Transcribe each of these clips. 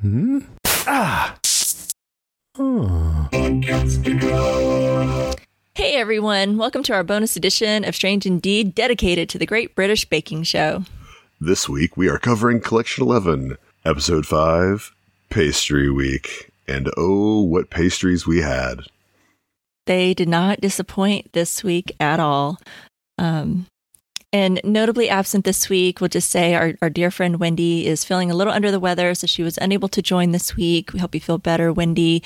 Hmm? Ah. Oh. Hey everyone, welcome to our bonus edition of Strange Indeed dedicated to the Great British Baking Show. This week we are covering Collection 11, Episode 5, Pastry Week. And oh, what pastries we had. They did not disappoint this week at all. Um, and notably absent this week, we'll just say our, our dear friend Wendy is feeling a little under the weather, so she was unable to join this week. We hope you feel better, Wendy.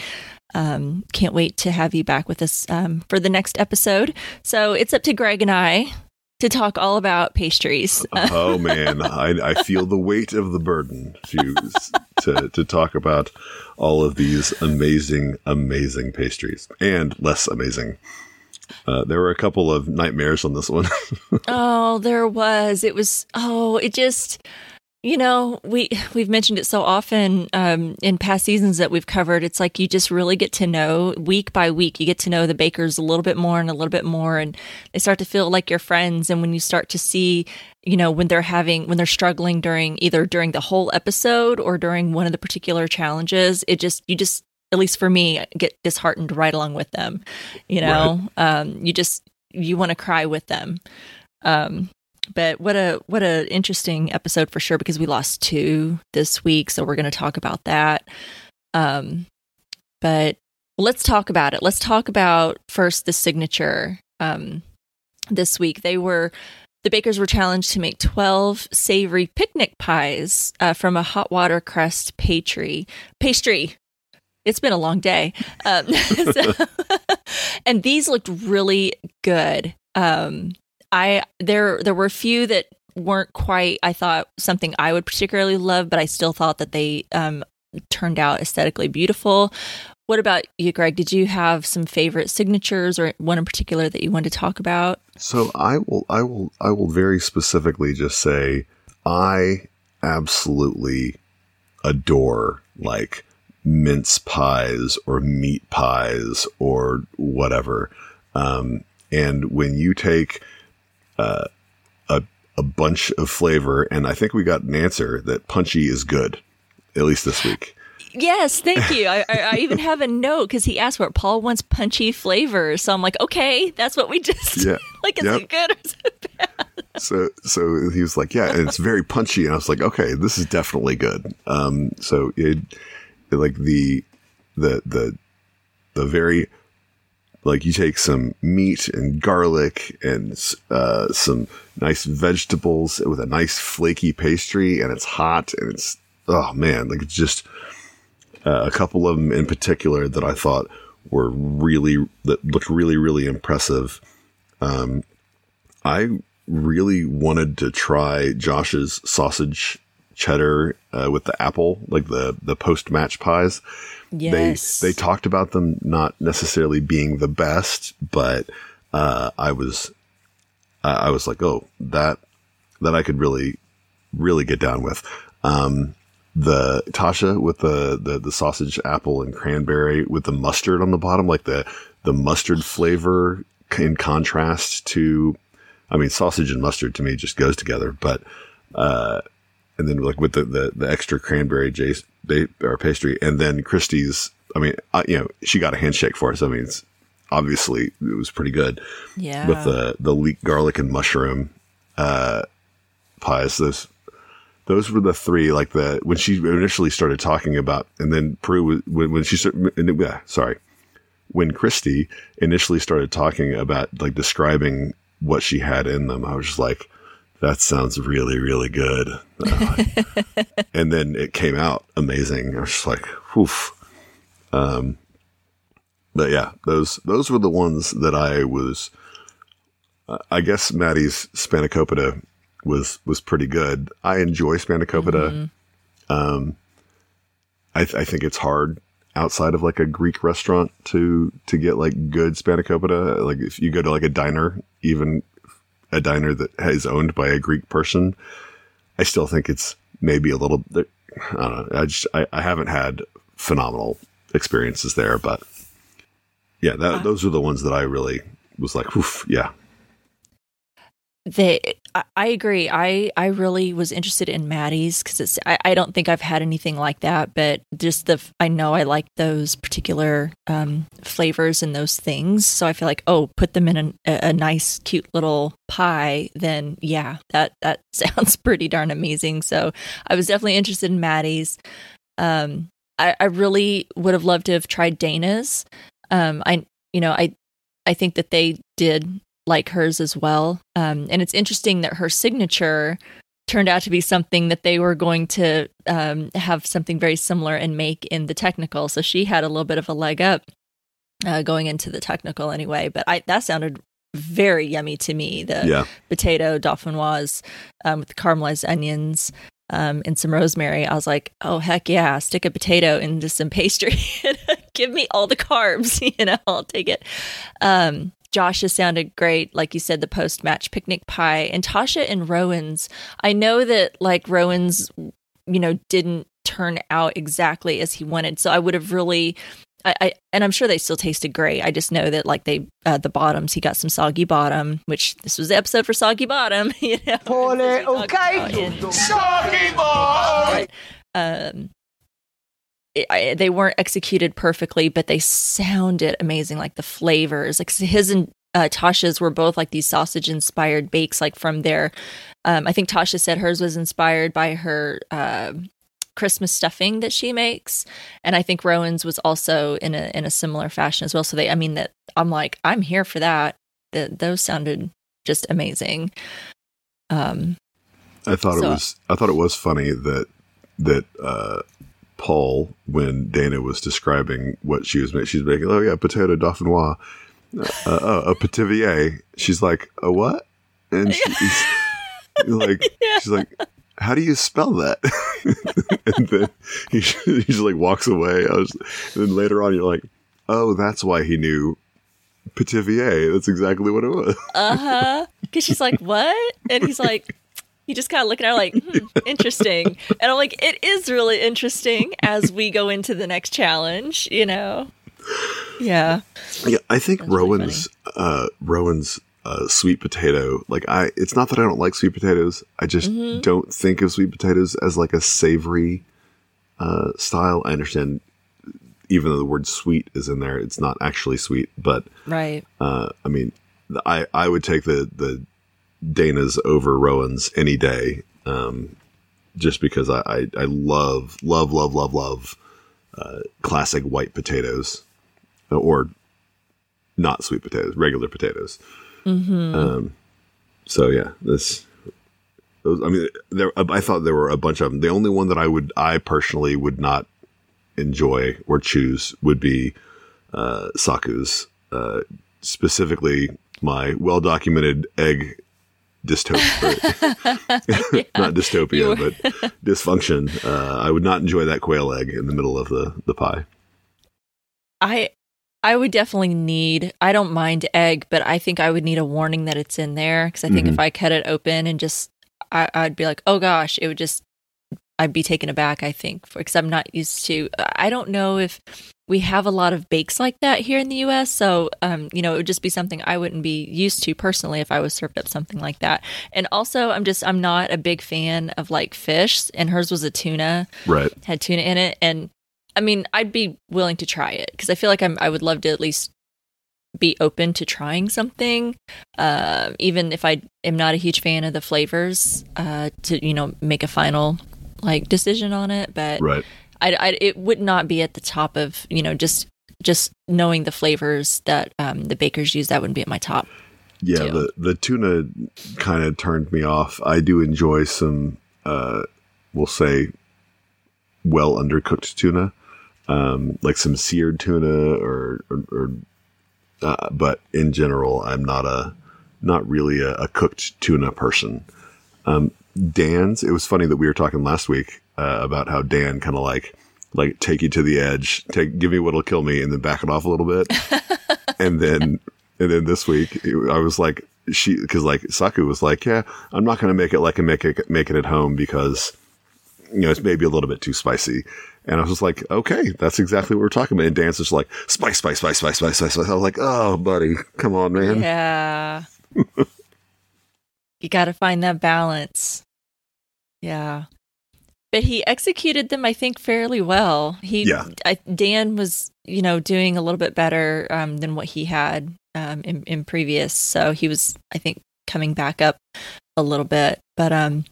Um, can't wait to have you back with us um, for the next episode. So it's up to Greg and I to talk all about pastries. oh man, I, I, feel the weight of the burden to, to to talk about all of these amazing, amazing pastries and less amazing uh, there were a couple of nightmares on this one. oh, there was. It was. Oh, it just. You know, we we've mentioned it so often um, in past seasons that we've covered. It's like you just really get to know week by week. You get to know the bakers a little bit more and a little bit more, and they start to feel like your friends. And when you start to see, you know, when they're having when they're struggling during either during the whole episode or during one of the particular challenges, it just you just at least for me, get disheartened right along with them. You know, right. um, you just you want to cry with them. Um, but what a what a interesting episode for sure because we lost two this week, so we're going to talk about that. Um, but let's talk about it. Let's talk about first the signature. Um, this week they were the bakers were challenged to make 12 savory picnic pies uh, from a hot water crust pastry. Pastry it's been a long day. Um, so, and these looked really good. Um, I there there were a few that weren't quite. I thought something I would particularly love, but I still thought that they um, turned out aesthetically beautiful. What about you, Greg? Did you have some favorite signatures or one in particular that you wanted to talk about? So I will, I will, I will very specifically just say I absolutely adore like mince pies or meat pies or whatever. Um, and when you take uh, a a bunch of flavor, and I think we got an answer that punchy is good, at least this week. Yes, thank you. I, I, even have a note because he asked for it. Paul wants punchy flavor, so I'm like, okay, that's what we just yeah. like. Is yep. it good or is it bad? So, so he was like, yeah, and it's very punchy, and I was like, okay, this is definitely good. Um, so it like the the the the very like you take some meat and garlic and uh, some nice vegetables with a nice flaky pastry and it's hot and it's oh man like it's just uh, a couple of them in particular that I thought were really that looked really really impressive. Um, I really wanted to try Josh's sausage cheddar uh, with the apple, like the the post match pies. Yes, they they talked about them not necessarily being the best, but uh, I was I was like, oh, that that I could really really get down with. Um, the Tasha with the, the the sausage, apple, and cranberry with the mustard on the bottom, like the the mustard flavor in contrast to, I mean, sausage and mustard to me just goes together, but uh, and then like with the the, the extra cranberry jace or pastry, and then Cristy's. I mean, I, you know, she got a handshake for us. I mean, it's obviously it was pretty good. Yeah. With the the leek garlic and mushroom uh, pies, those those were the three. Like the when she initially started talking about, and then Prue when when she started. Sorry, when Cristy initially started talking about like describing what she had in them, I was just like, that sounds really, really good. Uh, and then it came out amazing. I was just like, whoof. Um, but yeah, those, those were the ones that I was, uh, I guess Matty's spanakopita was, was pretty good. I enjoy spanakopita. Mm-hmm. Um, I, th- I think it's hard outside of like a Greek restaurant to to get like good spanakopita. Like if you go to like a diner, even a diner that is owned by a Greek person, I still think it's maybe a little. I don't know. I just I, I haven't had phenomenal experiences there, but yeah, that, uh, those are the ones that I really was like, oof, yeah, they I, agree. I i really was interested in matty's because it's I, I don't think i've had anything like that but just the i know i like those particular um, flavors and those things. So i feel like oh put them in a, a nice cute little pie then yeah that that sounds pretty darn amazing. So i was definitely interested in matty's. Um i i really would have loved to have tried dana's. Um i you know i I think that they did like hers as well. Um, and it's interesting that her signature turned out to be something that they were going to um, have something very similar and make in the technical. So she had a little bit of a leg up uh, going into the technical anyway. But I that sounded very yummy to me. The yeah. potato dauphinoise um, with the caramelized onions. Um, and some rosemary. I was like, oh heck yeah, stick a potato into some pastry give me all the carbs, you know, I'll take it. Um, Josh has sounded great. Like you said, the post match picnic pie and Tasha and Rowan's. I know that like Rowan's, you know, didn't turn out exactly as he wanted. So I would have really, I, I and I'm sure they still tasted great. I just know that like they, uh, the bottoms, he got some soggy bottom, which this was the episode for soggy bottom, you know. okay. Soggy bottom. Um, it, I, they weren't executed perfectly, but they sounded amazing. Like the flavors, like his and uh, Tasha's were both like these sausage inspired bakes, like from their. Um, I think Tasha said hers was inspired by her uh, Christmas stuffing that she makes, and I think Rowan's was also in a in a similar fashion as well. So they, I mean, that I'm like, I'm here for that. That those sounded just amazing. Um, I thought so, it was. I thought it was funny that that uh, Paul when Dana was describing what she was making. She's making, oh yeah, potato dauphinois, uh, uh, a pithivier. She's like, a what? And she's like, yeah. she's like, how do you spell that? and then he, he just like walks away. I was, and then later on, you're like, oh, that's why he knew Pithivier. That's exactly what it was. uh huh. Because she's like, what? And he's like, you just kind of look at her like, hmm, interesting. And I'm like, it is really interesting as we go into the next challenge, you know? Yeah. Yeah, I think That's Rowan's really uh Rowan's uh, sweet potato. Like I, it's not that I don't like sweet potatoes. I just mm-hmm. don't think of sweet potatoes as like a savory uh, style. I understand, even though the word sweet is in there, it's not actually sweet. But right. Uh, I mean, I I would take the the Dana's over Rowan's any day. Um, just because I, I, I, love, love, love, love, love uh, classic white potatoes or not sweet potatoes, regular potatoes. Mm-hmm. Um, so yeah, this, those, I mean, there, I thought there were a bunch of them. The only one that I would, I personally would not enjoy or choose would be uh, Saku's, uh, specifically my well documented egg dystopia, yeah. not dystopia, but dysfunction. Uh, I would not enjoy that quail egg in the middle of the the pie. I I would definitely need. I don't mind egg, but I think I would need a warning that it's in there because I think mm-hmm. if I cut it open and just, I, I'd be like, oh gosh, it would just I'd be taken aback, I think, because I'm not used to. I don't know if we have a lot of bakes like that here in the US. So, um, you know, it would just be something I wouldn't be used to personally if I was served up something like that. And also, I'm just, I'm not a big fan of like fish, and hers was a tuna. Right. Had tuna in it. And I mean, I'd be willing to try it because I feel like I'm, I would love to at least be open to trying something, uh, even if I am not a huge fan of the flavors, uh, to, you know, make a final like decision on it. But right I, I, it would not be at the top of you know just just knowing the flavors that um, the bakers use. That wouldn't be at my top. Yeah, too. the the tuna kind of turned me off. I do enjoy some, uh, we'll say, well undercooked tuna, um, like some seared tuna, or, or, or uh, but in general, I'm not a not really a, a cooked tuna person. Um, Dan's. It was funny that we were talking last week uh, about how Dan kind of like like take you to the edge, take give me what'll kill me, and then back it off a little bit, and then and then this week I was like she because like Saku was like, yeah, I'm not gonna make it like a make it make it at home because you know it's maybe a little bit too spicy. And I was just like, okay, that's exactly what we're talking about. And Dan's just like, spice, spice, spice, spice, spice, spice, spice. I was like, oh, buddy, come on, man. Yeah. you got to find that balance. Yeah. But he executed them, I think, fairly well. He, Yeah. I, Dan was, you know, doing a little bit better um, than what he had um, in, in previous. So he was, I think, coming back up a little bit. But um,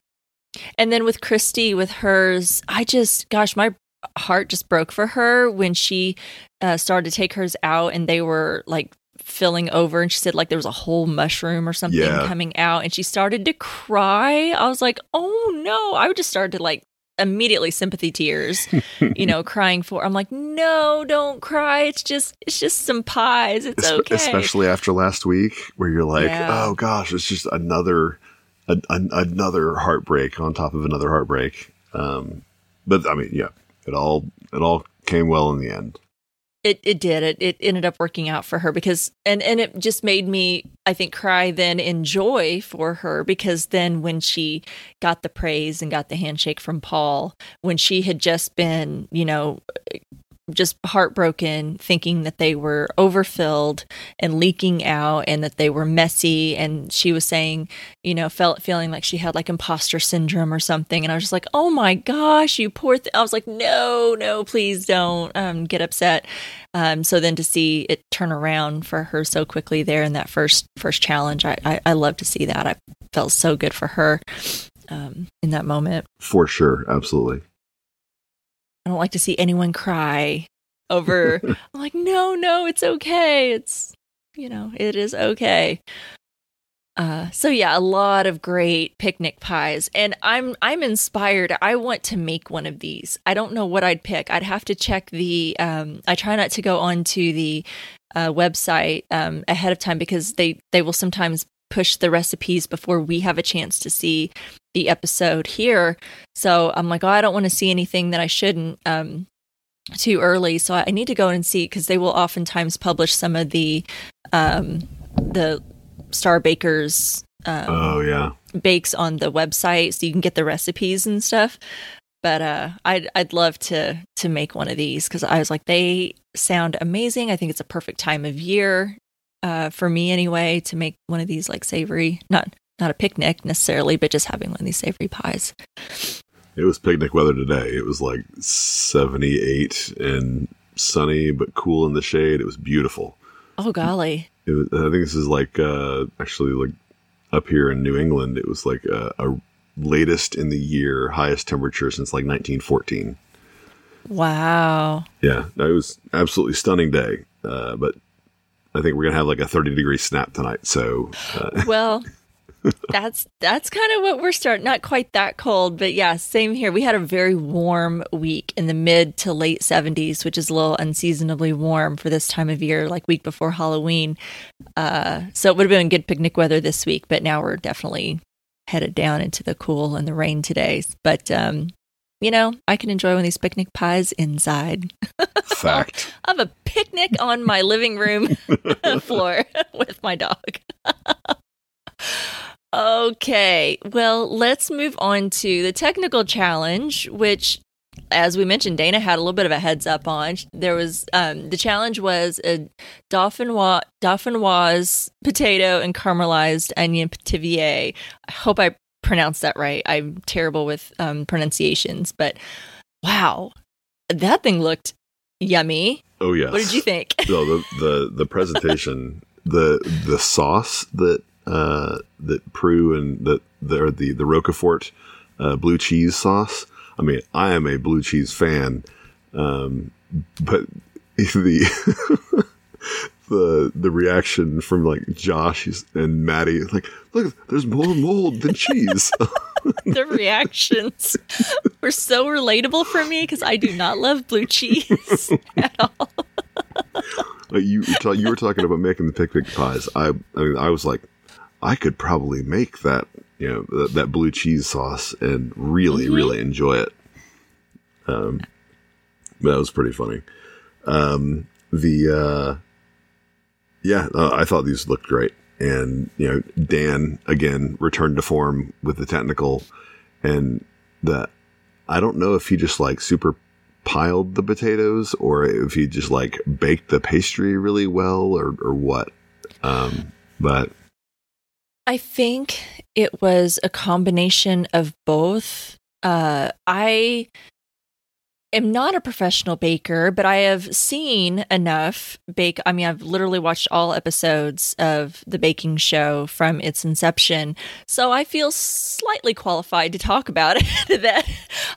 and then with Cristy, with hers, I just, gosh, my heart just broke for her when she uh, started to take hers out, and they were like filling over and she said like there was a whole mushroom or something Yeah. coming out and she started to cry i was like oh no i just started to like immediately sympathy tears you know crying for i'm like no don't cry it's just it's just some pies it's Es- okay Especially after last week, where you're like, Yeah. oh gosh, it's just another a, an another heartbreak on top of another heartbreak. Um, but I mean, yeah, it all it all came well in the end. It it did. It it ended up working out for her because and and it just made me i think cry then in joy for her because then when she got the praise and got the handshake from paul when she had just been you know just heartbroken thinking that they were overfilled and leaking out and that they were messy and she was saying you know felt feeling like she had like imposter syndrome or something and i was just like oh my gosh you poor th-. i was like no no please don't um, get upset um, so then to see it turn around for her so quickly there in that first first challenge i i, I love to see that i felt so good for her um, in that moment For sure, absolutely. I don't like to see anyone cry over. I'm like, no, no, it's okay. It's, you know, it is okay. Uh, so yeah, a lot of great picnic pies, and I'm I'm inspired. I want to make one of these. I don't know what I'd pick. I'd have to check the. Um, I try not to go onto the uh, website um, ahead of time because they they will sometimes push the recipes before we have a chance to see the episode here. So I'm like, oh, I don't want to see anything that I shouldn't um, too early. So I need to go and see because they will oftentimes publish some of the um, the Star Bakers um, Oh yeah, bakes on the website, so you can get the recipes and stuff. But uh, I'd I'd love to to make one of these because I was like, they sound amazing. I think it's a perfect time of year uh, for me anyway to make one of these like savory, not not a picnic necessarily, but just having one of these savory pies. it was picnic weather today. It was like seventy eight and sunny but cool in the shade. It was beautiful. Oh golly, It was, I think this is like uh, actually like up here in New England. It was like a, a latest in the year highest temperature since like 1914. wow! Yeah, it was absolutely stunning day. Uh, but I think we're gonna have like a 30 degree snap tonight. So uh, Well, that's that's kind of what we're starting. Not quite that cold, but yeah, same here. We had a very warm week in the mid to late 70s, which is a little unseasonably warm for this time of year, like week before Halloween. Uh, so it would have been good picnic weather this week, but now we're definitely headed down into the cool and the rain today. But um, you know, I can enjoy one of these picnic pies inside. fact. I have a picnic on my living room floor with my dog. okay, well, let's move on to the technical challenge, which, as we mentioned, Dana had a little bit of a heads up on. There was um, the challenge was a dauphinois, dauphinoise potato and caramelized onion pithivier. I hope I pronounced that right. I'm terrible with um, pronunciations, but wow, that thing looked yummy. Oh yes. What did you think? no, the the the presentation, the the sauce that uh, that Prue and the the the the Roquefort uh, blue cheese sauce. I mean, I am a blue cheese fan, um, but the the the reaction from like Josh and Matty, like, look, there's more mold than cheese. the reactions were so relatable for me because I do not love blue cheese at all. Like, you you were talking about making the picnic pies. I I mean, I was like, I could probably make that you know that, that blue cheese sauce and really Mhm. really enjoy it. Um, that was pretty funny. Um, the uh, yeah, uh, I thought these looked great, and you know, Dan again returned to form with the technical, and the I don't know if he just like super piled the potatoes or if he just like baked the pastry really well or or what. Um, but I think it was a combination of both. Uh, I am not a professional baker, but I have seen enough bake. I mean, I've literally watched all episodes of the baking show from its inception, so I feel slightly qualified to talk about it. that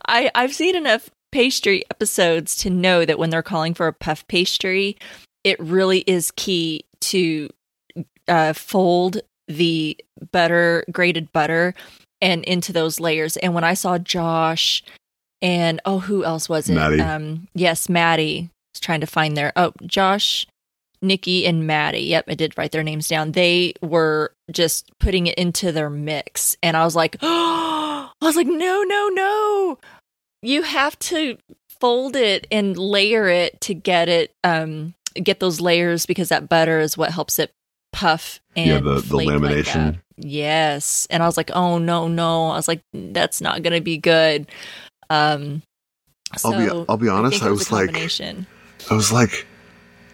I I've seen enough pastry episodes to know that when they're calling for a puff pastry, it really is key to uh, fold the butter, grated butter, and into those layers. And when I saw Josh and oh, who else was it? Matty. Um, yes, Matty. I was trying to find their oh, Josh, Nicky, and Matty. Yep, I did write their names down. They were just putting it into their mix, and I was like, oh, I was like, no, no, no. You have to fold it and layer it to get it um get those layers because that butter is what helps it puff and yeah, the, the flake like lamination. yes, and I was like, oh no, no. I was like, that's not gonna be good. Um, I'll be- I'll be honest, it I was was like- I was like,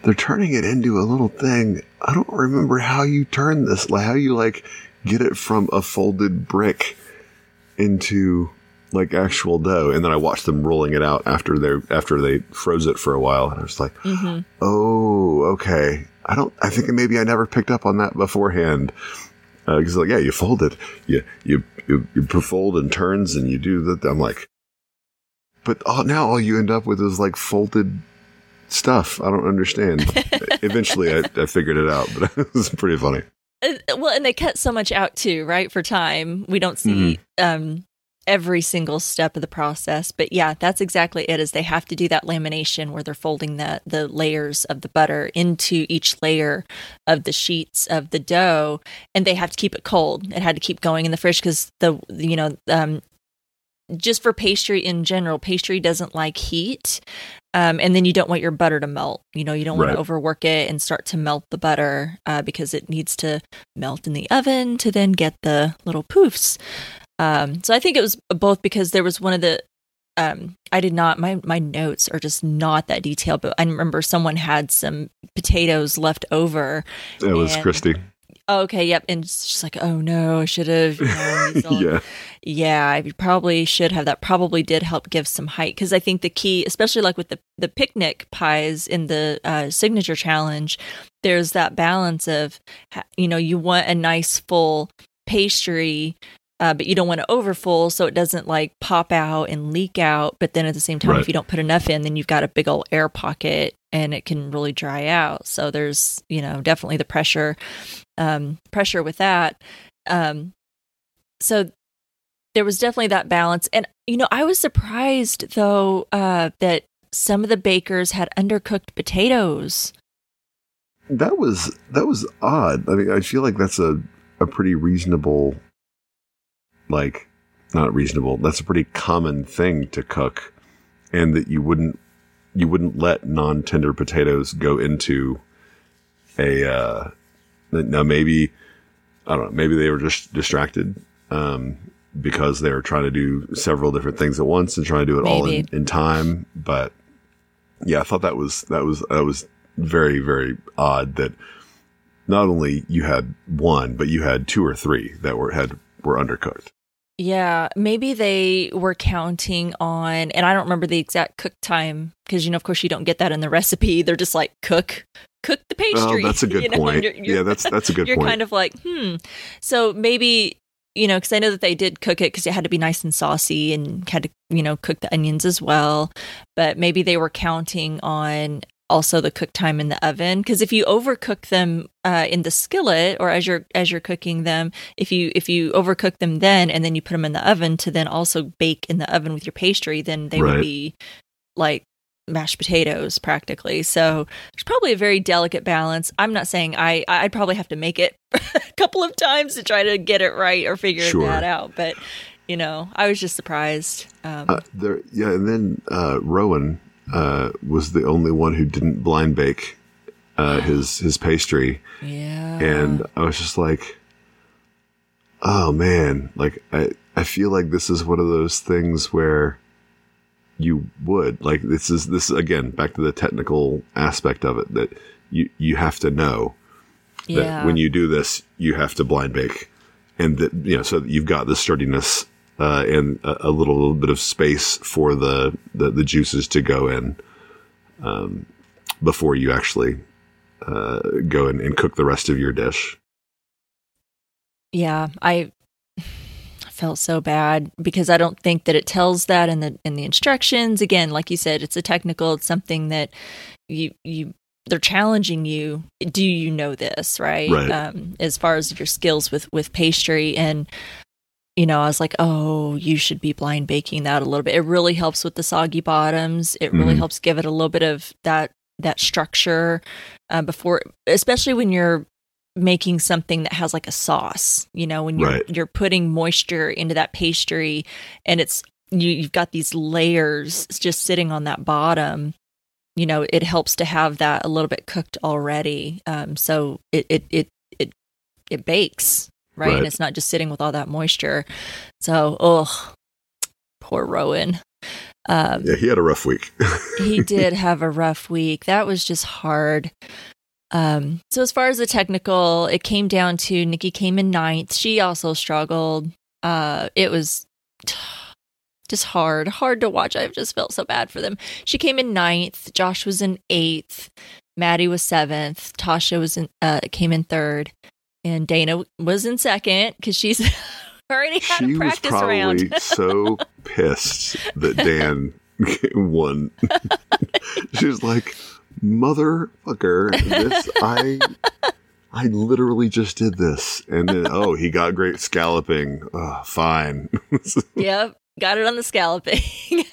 they're turning it into a little thing. I don't remember how you turn this, like how you like get it from a folded brick into like actual dough. And then I watched them rolling it out after they after they froze it for a while, and I was like, Mhm. oh, okay. I don't. I think maybe I never picked up on that beforehand. Because like, yeah, you fold it, you you you, you fold and turns, and you do that. I'm like, but all, now all you end up with is like folded stuff. I don't understand. Eventually, I, I figured it out, but it was pretty funny. Well, and they cut so much out too, right? For time, we don't see Mm-hmm. um every single step of the process. But yeah, that's exactly it. Is they have to do that lamination where they're folding the the layers of the butter into each layer of the sheets of the dough, and they have to keep it cold. It had to keep going in the fridge because the you know um just for pastry in general, pastry doesn't like heat. Um, and then you don't want your butter to melt. You know, you don't want Right. to overwork it and start to melt the butter uh, because it needs to melt in the oven to then get the little poofs. Um, so I think it was both because there was one of the um, I did not my my notes are just not that detailed, but I remember someone had some potatoes left over. It was Cristy. Oh, okay, yep, and she's like, "Oh no, I should have." You know, yeah, yeah, I probably should have. That probably did help give some height because I think the key, especially like with the the picnic pies in the uh, signature challenge, there's that balance of, you know, you want a nice full pastry, uh, but you don't want to over full so it doesn't like pop out and leak out. But then at the same time, Right. if you don't put enough in, then you've got a big old air pocket and it can really dry out. So there's, you know, definitely the pressure, um, pressure with that. Um, so there was definitely that balance. And, you know, I was surprised though, uh, that some of the bakers had undercooked potatoes. that was that was odd. I mean, I feel like that's a a pretty reasonable, like, not reasonable. That's a pretty common thing to cook, and that you wouldn't you wouldn't let non tender potatoes go into a. Uh, now maybe I don't know. Maybe they were just distracted. Um, because they were trying to do several different things at once and trying to do it all in, in time. But yeah, I thought that was that was that was very very odd that not only you had one, but you had two or three that were had were undercooked. Yeah, maybe they were counting on, and I don't remember the exact cook time because you know, of course, you don't get that in the recipe. They're just like cook, cook the pastry. Oh, that's a good you know, point. you're- you're- yeah, that's that's a good point. you're point. kind of like, hmm. So maybe you know, because I know that they did cook it because it had to be nice and saucy and had to you know cook the onions as well. But maybe they were counting on also the cook time in the oven because if you overcook them uh, in the skillet or as you're as you're cooking them if you if you overcook them then and then you put them in the oven to then also bake in the oven with your pastry then they Right. would be like mashed potatoes practically so there's probably a very delicate balance i'm not saying i i'd probably have to make it a couple of times to try to get it right or figure Sure. that out but you know i was just surprised um, Uh, there, yeah, and then uh, Rowan, uh, was the only one who didn't blind bake uh, his his pastry, Yeah. and I was just like, "Oh man!" Like I I feel like this is one of those things where you would like this is this again back to the technical aspect of it that you you have to know that yeah. when you do this you have to blind bake and that you know so that you've got the sturdiness uh, and a, a little, bit of space for the, the the juices to go in um, before you actually uh, go in and cook the rest of your dish. Yeah, I felt so bad because I don't think that it tells that in the in the instructions. Again, like you said, it's a technical. It's something that you you they're challenging you. Do you know this right? Right. Um, as far as your skills with with pastry and. You know, I was like, oh, you should be blind baking that a little bit. It really helps with the soggy bottoms. It really Mhm. helps give it a little bit of that that structure uh, before, especially when you're making something that has like a sauce you know when you're Right. you're putting moisture into that pastry and it's you, you've got these layers just sitting on that bottom you know it helps to have that a little bit cooked already um so it it it it, it bakes right? Right. and it's not just sitting with all that moisture so oh poor rowan um Yeah, he had a rough week. he did have a rough week. That was just hard. Um, so as far as the technical, it came down to Nicky came in ninth. She also struggled. Uh, it was just hard, hard to watch. I've just felt so bad for them. She came in ninth. Josh was in eighth. Matty was seventh. Tasha was in, uh, came in third, and Dana was in second because she's already had she a was practice probably round. so pissed that Dan won. she was like, "Motherfucker, this I." I literally just did this, and then oh, he got great scalloping. Oh, fine. Yep, got it on the scalloping.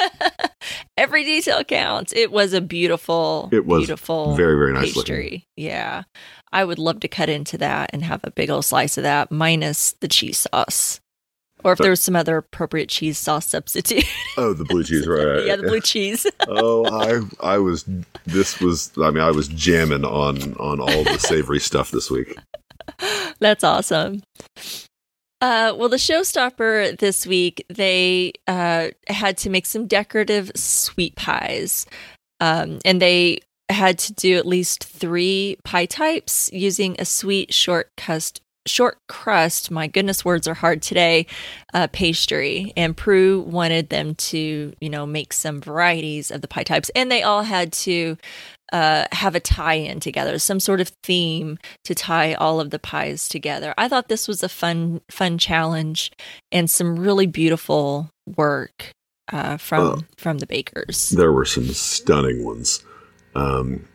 Every detail counts. It was a beautiful, It was beautiful, very, very nice looking. pastry. Yeah, I would love to cut into that and have a big old slice of that, minus the cheese sauce, or if But- there was some other appropriate cheese sauce substitute. Oh, the blue cheese, right? yeah, the blue cheese. oh, I I was this was I mean I was jamming on on all the savory stuff this week. That's awesome. Uh, well, the showstopper this week, they uh, had to make some decorative sweet pies. Um, and they had to do at least three pie types using a sweet short crust. Short crust, my goodness, words are hard today. Uh, pastry, and Prue wanted them to, you know, make some varieties of the pie types, and they all had to uh, have a tie-in together, some sort of theme to tie all of the pies together. I thought this was a fun, fun challenge and some really beautiful work uh, from from the bakers. There were some stunning ones, um,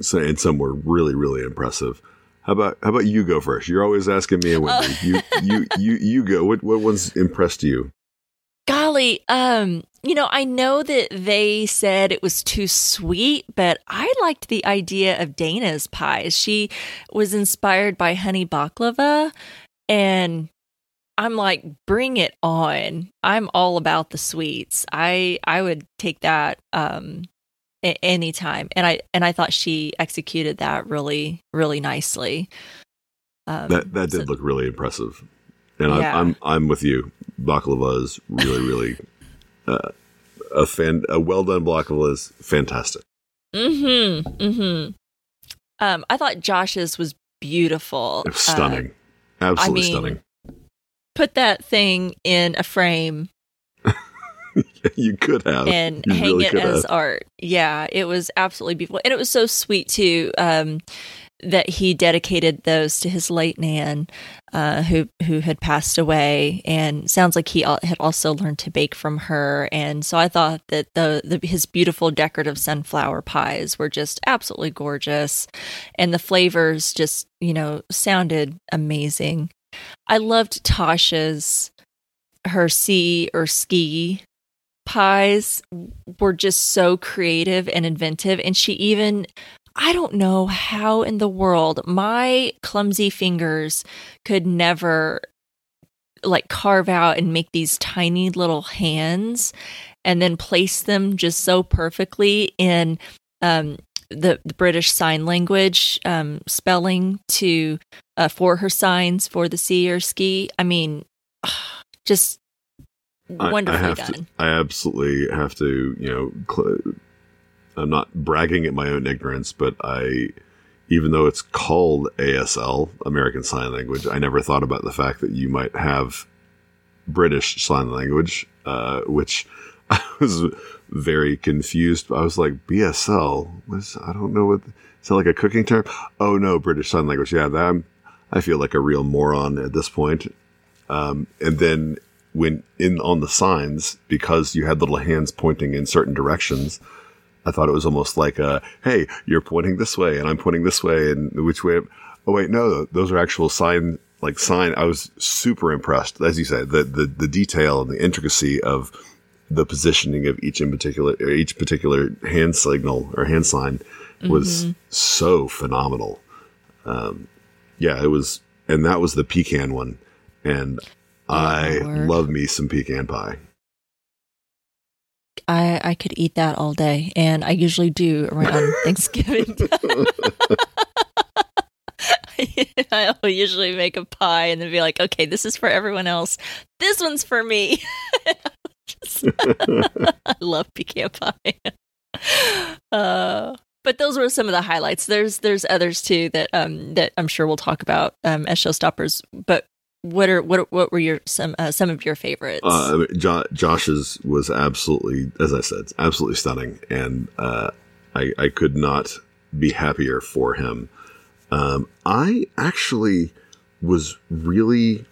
so, and some were really really impressive. How about how about you go first? You're always asking me and Wendy. You you you you go. What what ones impressed you? Golly, um, you know, I know that they said it was too sweet, but I liked the idea of Dana's pies. She was inspired by honey baklava, and I'm like, bring it on. I'm all about the sweets. I I would take that um a- anytime. And I and I thought she executed that really really nicely. Um, That that did so- look really impressive, and Yeah. I, I'm I'm with you. Baklava is really really uh, a fan. A well done baklava is fantastic. Mm-hmm. Mm-hmm. Um, I thought Josh's was beautiful. It was Uh, stunning, absolutely mean, stunning. put that thing in a frame you could have and You hang really it as have. art. Yeah, it was absolutely beautiful. And it was so sweet too, um, that he dedicated those to his late nan, uh, who who had passed away. And sounds like he had also learned to bake from her. And so I thought that the, the his beautiful decorative sunflower pies were just absolutely gorgeous. And the flavors just, you know, sounded amazing. I loved Tasha's her sea or ski pies were just so creative and inventive and she even I don't know how in the world my clumsy fingers could never like carve out and make these tiny little hands and then place them just so perfectly in um, the, the British Sign Language um, spelling to uh, for her signs for the sea or ski. I mean, just wonderfully I, I done. To, I absolutely have to, you know, cl- I'm not bragging at my own ignorance, but I, even though it's called ASL, American Sign Language, I never thought about the fact that you might have British Sign Language, uh, which I was very confused. I was like, BSL? Was I don't know what. Is that like a cooking term? Oh no, British Sign Language. Yeah, that, I'm, I feel like a real moron at this point. Um, and then when in on the signs, because you had little hands pointing in certain directions, I thought it was almost like a, hey, you're pointing this way and I'm pointing this way and which way? Oh wait, no, those are actual sign like sign. I was super impressed, as you said, the the, the detail and the intricacy of the positioning of each in particular each particular hand signal or hand sign was mm-hmm. so phenomenal. Um, yeah, it was, and that was the pecan one, and I Lord. love me some pecan pie. I I could eat that all day, and I usually do around Thanksgiving. I'll usually make a pie and then be like, okay, this is for everyone else. This one's for me. I love pecan pie. Uh, but those were some of the highlights. There's there's others too that um that I'm sure we'll talk about um as showstoppers. But what are what what were your some uh, some of your favorites? Uh, I mean, jo- Josh's was absolutely, as I said, absolutely stunning, and uh, I I could not be happier for him. Um, I actually was really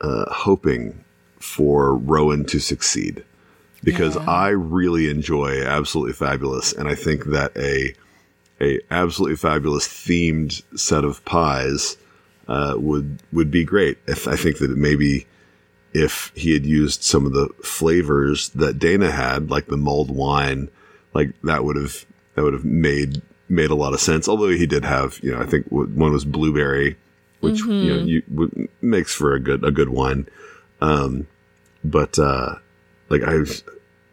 uh, hoping for Rowan to succeed because yeah. I really enjoy Absolutely Fabulous, and I think that a a absolutely fabulous themed set of pies uh, would would be great. If I think that maybe if he had used some of the flavors that Dana had, like the mulled wine, like that would have that would have made made a lot of sense. Although he did have, you know, I think one was blueberry, which mm-hmm. you know you, makes for a good a good wine. Um, but uh, like I,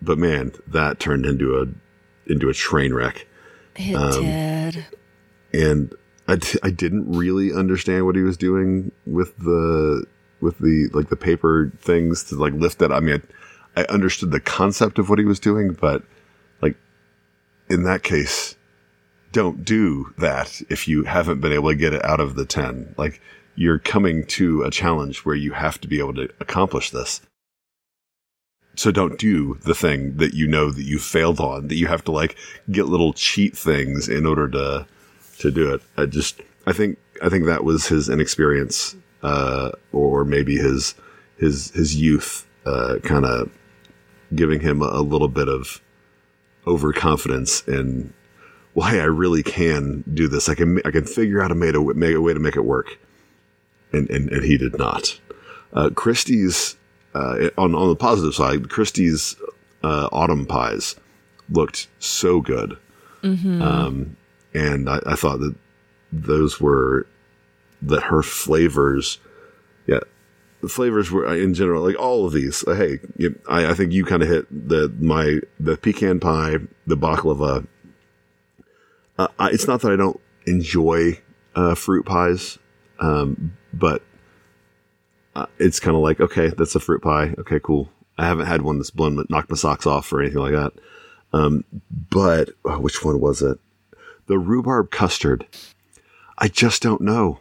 but man, that turned into a into a train wreck. It um, did. And I, I didn't really understand what he was doing with the with the like the paper things to like lift that. I mean, I, I understood the concept of what he was doing, but like in that case, don't do that if you haven't been able to get it out of the 10. Like you're coming to a challenge where you have to be able to accomplish this. So don't do the thing that you know that you failed on, that you have to like get little cheat things in order to, to do it. I just, I think, I think that was his inexperience, uh, or maybe his, his, his youth, uh, kind of giving him a, little bit of overconfidence in why I really can do this. I can, I can figure out a, made a, make a way to make it work and, and, and he did not. Uh, Cristy's, uh, on, on the positive side, Cristy's uh, autumn pies looked so good. Mm-hmm. Um, and I, I, thought that those were, that her flavors, yeah, the flavors were in general, like all of these. Uh, hey, you, I, I, think you kind of hit the, my, the pecan pie, the baklava. Uh, I, it's not that I don't enjoy uh, fruit pies. Um, but uh, it's kind of like, okay, that's a fruit pie. Okay, cool. I haven't had one that's blown, knocked my socks off or anything like that. Um, but oh, which one was it? The rhubarb custard. I just don't know.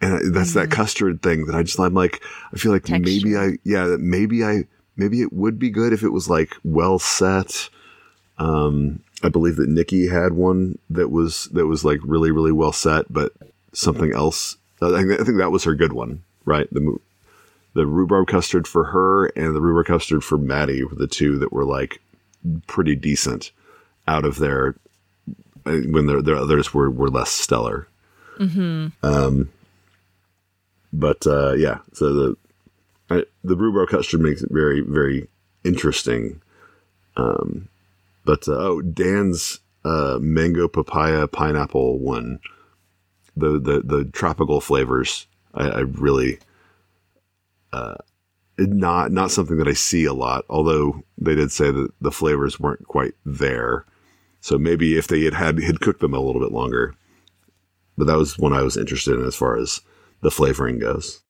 And that's mm-hmm. that custard thing that I just, I'm like, I feel like Texture. maybe I, yeah, maybe I, maybe it would be good if it was like well set. Um, I believe that Nicky had one that was, that was like really, really well set, but something else I think that was her good one, right? The the rhubarb custard for her and the rhubarb custard for Matty were the two that were like pretty decent out of their when their, their others were were less stellar. Mm-hmm. Um, but uh, yeah, so the I, the rhubarb custard makes it very very interesting. Um, but uh, oh, Dan's uh, mango papaya pineapple one the the the tropical flavors. I, I really, uh, not not something that I see a lot. Although they did say that the flavors weren't quite there, so maybe if they had had had cooked them a little bit longer. But that was one I was interested in as far as the flavoring goes.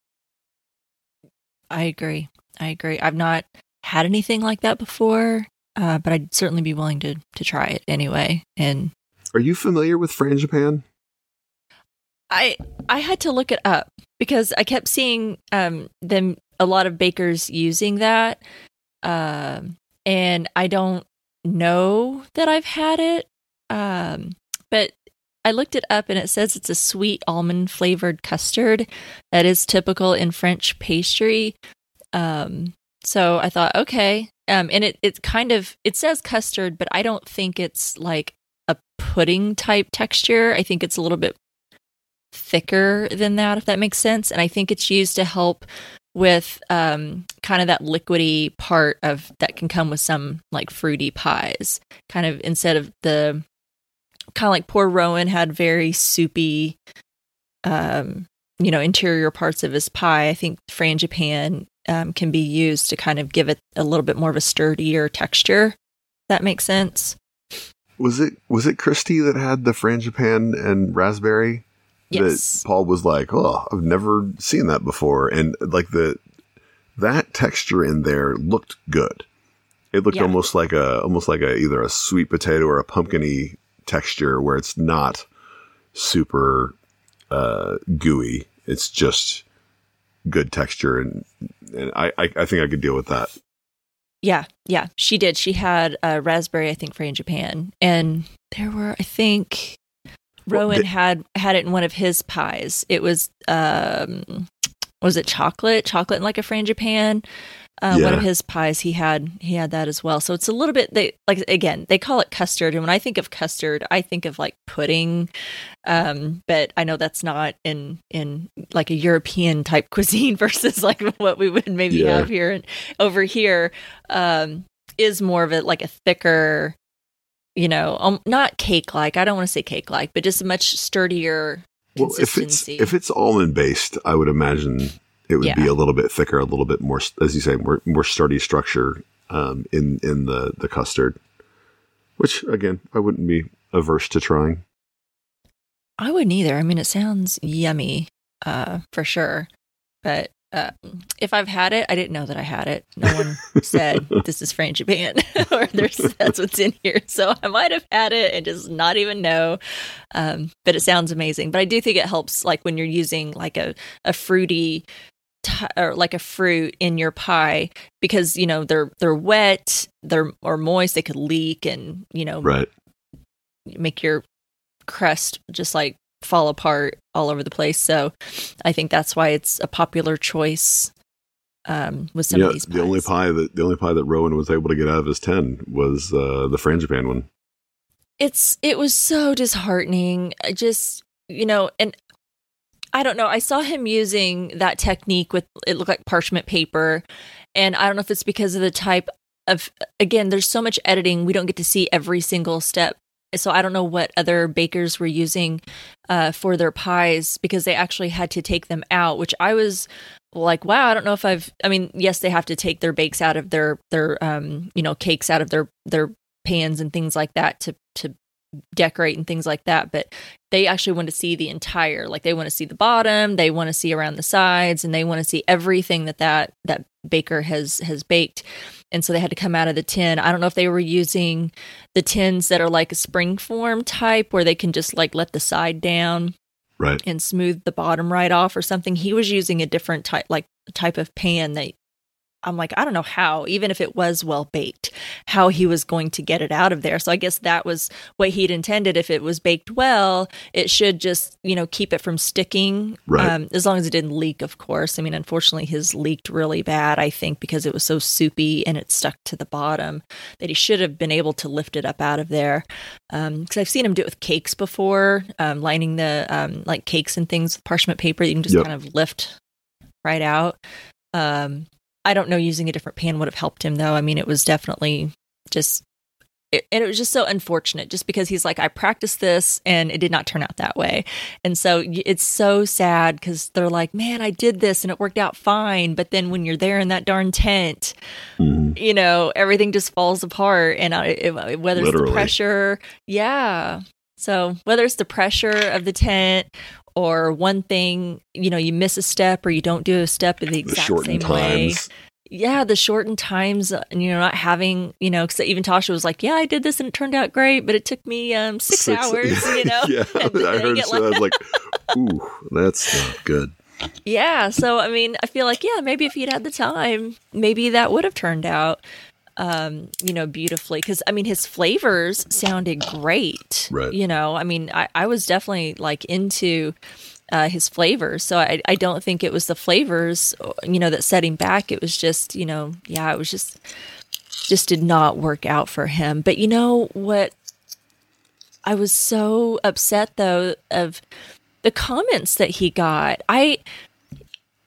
I agree. I agree. I've not had anything like that before, uh, but I'd certainly be willing to to try it anyway. And are you familiar with Frangipane? I I had to look it up because I kept seeing um, them a lot of bakers using that, um, and I don't know that I've had it, um, but I looked it up and it says it's a sweet almond flavored custard that is typical in French pastry. Um, so I thought, okay, um, and it it kind of it says custard, but I don't think it's like a pudding type texture. I think it's a little bit thicker than that, if that makes sense. And I think it's used to help with um, kind of that liquidy part of that can come with some like fruity pies. Kind of instead of the kind of like poor Rowan had very soupy, um, you know, interior parts of his pie. I think frangipane um, can be used to kind of give it a little bit more of a sturdier texture. That makes sense. Was it was it Cristy that had the frangipane and raspberry? Yes. That Paul was like, "Oh, I've never seen that before," and like the that texture in there looked good. It looked Yeah. almost like a almost like a either a sweet potato or a pumpkiny texture where it's not super uh, gooey. It's just good texture, and and I, I I think I could deal with that. Yeah, yeah, she did. She had a raspberry, I think, frangipane, and there were, I think, Rowan the- had had it in one of his pies. It was, um, was it chocolate? Chocolate in like a frangipane. Uh, One of his pies, he had he had that as well. So it's a little bit they like again they call it custard, and when I think of custard, I think of like pudding. Um, but I know that's not in in like a European type cuisine versus like what we would maybe Yeah. have here and over here um, is more of it like a thicker, you know, um, not cake like. I don't want to say cake like, but just a much sturdier Well, if it's consistency. if it's almond based, I would imagine it would be a little bit thicker, a little bit more, as you say, more more sturdy structure um, in in the the custard. Which again, I wouldn't be averse to trying. I wouldn't either. I mean, it sounds yummy, uh, for sure. But uh, if I've had it, I didn't know that I had it. No one said this is frangipane or there's that's what's in here. So I might have had it and just not even know. Um, but it sounds amazing. But I do think it helps, like when you're using like a a fruity t- or like a fruit in your pie because you know they're they're wet, they're or moist, they could leak and you know Right. make your crust just like fall apart all over the place. So I think that's why it's a popular choice um, with some yeah. of these pies. The only pie that the only pie that Rowan was able to get out of his ten was uh, the frangipane one. it's it was so disheartening. I just you know, and I don't know. I saw him using that technique with it looked like parchment paper, and I don't know if it's because of the type of again. There's so much editing, we don't get to see every single step. So I don't know what other bakers were using uh, for their pies because they actually had to take them out, which I was like, wow, I don't know if I've. I mean, yes, they have to take their bakes out of their their um you know cakes out of their their pans and things like that to to decorate and things like that but they actually want to see the entire like they want to see the bottom they want to see around the sides and they want to see everything that that that baker has has baked. And so they had to come out of the tin. I don't know if they were using the tins that are like a spring form type where they can just like let the side down Right. and smooth the bottom right off or something. He was using a different type like type of pan that I'm like, I don't know how, even if it was well baked, how he was going to get it out of there. So I guess that was what he'd intended. If it was baked well, it should just, you know, keep it from sticking. Right. Um, as long as it didn't leak, of course. I mean, unfortunately, his leaked really bad, I think, because it was so soupy and it stuck to the bottom that he should have been able to lift it up out of there. Because I've seen him do it with cakes before, um, lining the um, like cakes and things with parchment paper you can just Yep. kind of lift right out. Um, I don't know using a different pan would have helped him though. I mean, it was definitely just it, and it was just so unfortunate just because he's like i practiced this and it did not turn out that way and so it's so sad because they're like man i did this and it worked out fine but then when you're there in that darn tent mm-hmm. you know everything just falls apart and I, it, whether Literally. it's the pressure yeah so whether it's the pressure of the tent or one thing, you know, you miss a step or you don't do a step in the exact the same times. way yeah, the shortened times, and uh, you know, not having, you know, because even Tasha was like, "Yeah, I did this and it turned out great, but it took me um, six, six hours." You know, yeah, I heard so. Like, I was like, "Ooh, that's not good." Yeah, so I mean, I feel like yeah, maybe if you'd had the time, maybe that would have turned out, um, you know, beautifully. Because I mean, his flavors sounded great. Right. You know, I mean, I, I was definitely like into uh, his flavors. So I, I don't think it was the flavors, you know, that set him back. It was just, you know, yeah, it was just, just did not work out for him. But you know what? I was so upset though of the comments that he got. I,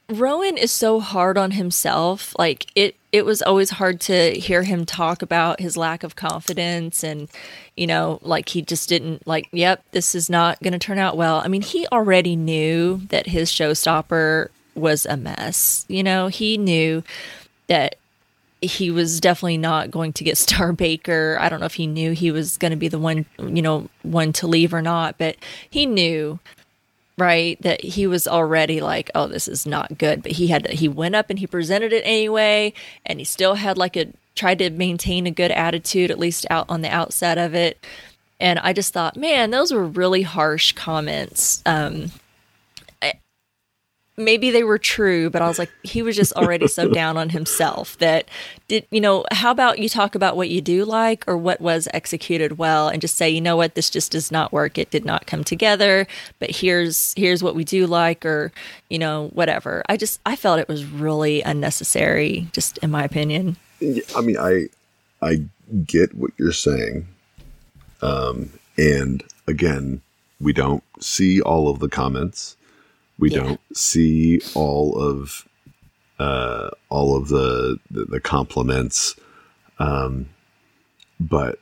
Rowan is so hard on himself. Like it it was always hard to hear him talk about his lack of confidence and you know, like he just didn't like, yep, this is not going to turn out well. I mean, he already knew that his showstopper was a mess. You know, he knew that he was definitely not going to get Star Baker. I don't know if he knew he was going to be the one, you know, one to leave or not, but he knew right that he was already like oh this is not good but he had he went up and he presented it anyway and he still had like a tried to maintain a good attitude at least out on the outset of it. And i just thought man those were really harsh comments um maybe they were true, but I was like, he was just already so down on himself that did, you know, how about you talk about what you do like or what was executed well and just say, you know what, this just does not work. It did not come together, but here's, here's what we do like, or, you know, whatever. I just, I felt it was really unnecessary, just in my opinion. I mean, I, I get what you're saying. Um, and again, we don't see all of the comments we yeah. don't see all of uh, all of the the, the compliments, um, but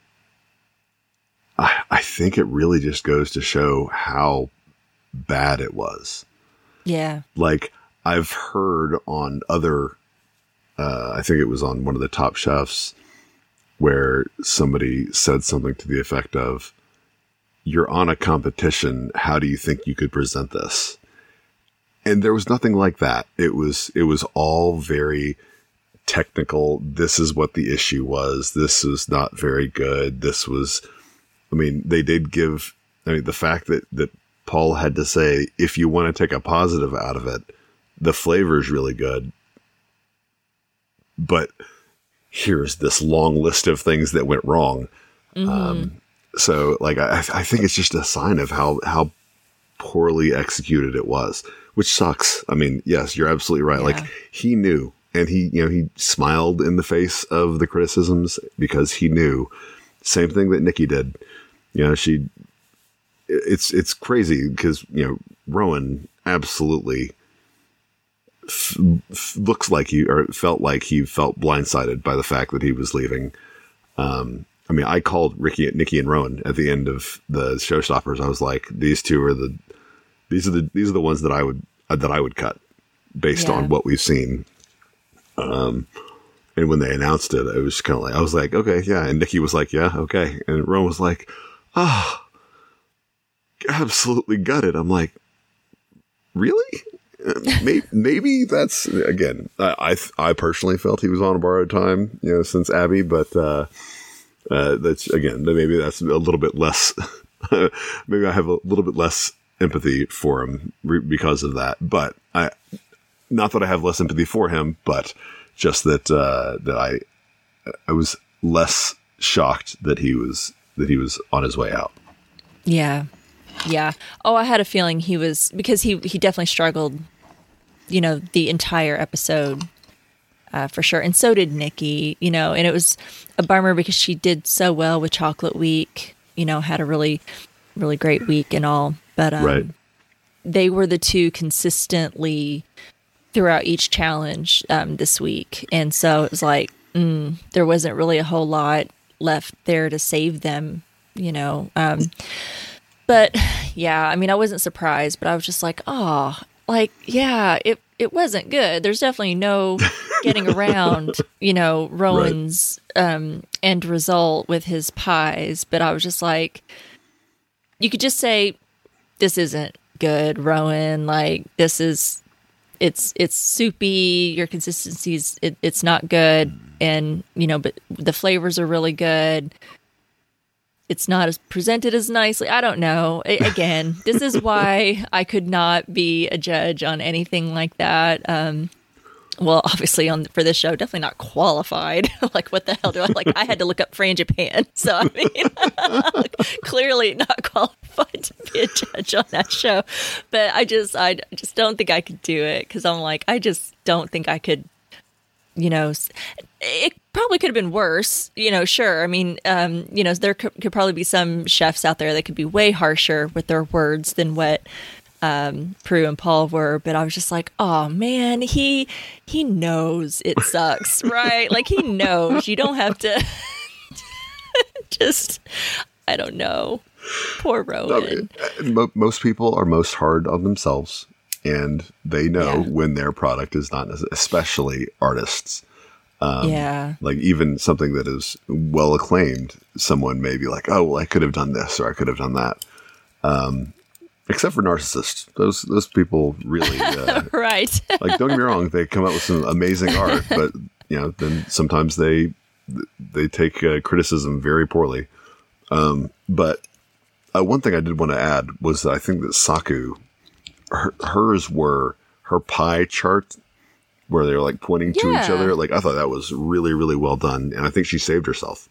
I, I think it really just goes to show how bad it was. Yeah, like I've heard on other. Uh, I think it was on one of the top chefs where somebody said something to the effect of, "You're on a competition. How do you think you could present this?" And there was nothing like that. It was it was all very technical. This is what the issue was. This was not very good. This was I mean, they did give I mean the fact that that Paul had to say if you want to take a positive out of it, the flavor is really good. But here's this long list of things that went wrong. Mm-hmm. Um, so like I, I think it's just a sign of how how poorly executed it was which sucks. I mean, yes, you're absolutely right. Yeah. Like he knew and he, you know, he smiled in the face of the criticisms because he knew. Same thing that Nicky did. You know, she it's it's crazy because, you know, Rowan absolutely f- f- looks like he or felt like he felt blindsided by the fact that he was leaving. Um, I mean, I called Ricky, Nicky, and Rowan at the end of the showstoppers. I was like, these two are the these are the these are the ones that I would uh, that I would cut based yeah. on what we've seen. Um, and when they announced it, it was kind of like I was like, okay, yeah. And Nicky was like, yeah, okay. And Rome was like, ah, oh, absolutely gutted. I'm like, really? maybe, maybe that's again. I, I, I personally felt he was on a borrowed time, you know, since Abbi, but uh, uh, that's again maybe that's a little bit less. maybe I have a little bit less empathy for him re- because of that. But I, not that I have less empathy for him, but just that uh, that I I was less shocked that he was that he was on his way out. Yeah, yeah. Oh, I had a feeling he was because he he definitely struggled. You know, the entire episode. Uh, for sure, and so did Nicky. You know, and it was a bummer because she did so well with Chocolate Week. You know, had a really, really great week and all. But um, right. they were the two consistently throughout each challenge um, this week. And so it was like, mm, there wasn't really a whole lot left there to save them, you know. Um, but yeah, I mean, I wasn't surprised, but I was just like, oh, like yeah, it it wasn't good. There's definitely no getting around, you know, Rowan's right. um, end result with his pies. But I was just like, you could just say, this isn't good, Rowan. Like this is, it's it's soupy. Your consistency's it, it's not good, and you know, but the flavors are really good it's not as presented as nicely. I don't know. again, this is why I could not be a judge on anything like that. Um, well, obviously on for this show, definitely not qualified. like, what the hell do I like? I had to look up frangipane, so I mean, clearly not qualified to be a judge on that show. But I just, I just don't think I could do it because I'm like, I just don't think I could you know, it probably could have been worse. You know, sure. I mean, um, you know, there could, could, probably be some chefs out there that could be way harsher with their words than what um, Prue and Paul were. But I was just like, oh man, he he knows it sucks, right? Like he knows. You don't have to just. I don't know. Poor Rowan. I mean, most people are most hard on themselves and they know yeah. when their product is not, especially artists. Um, yeah. Like even something that is well acclaimed, someone may be like, "Oh, well, I could have done this or I could have done that." Um, except for narcissists, those those people really uh, right. like, don't get me wrong, they come up with some amazing art, but you know, then sometimes they they take uh, criticism very poorly. Um, but uh, one thing I did want to add was I think that Saku her, hers were her pie chart where they're like pointing to each other. Like I thought that was really, really well done, and I think she saved herself.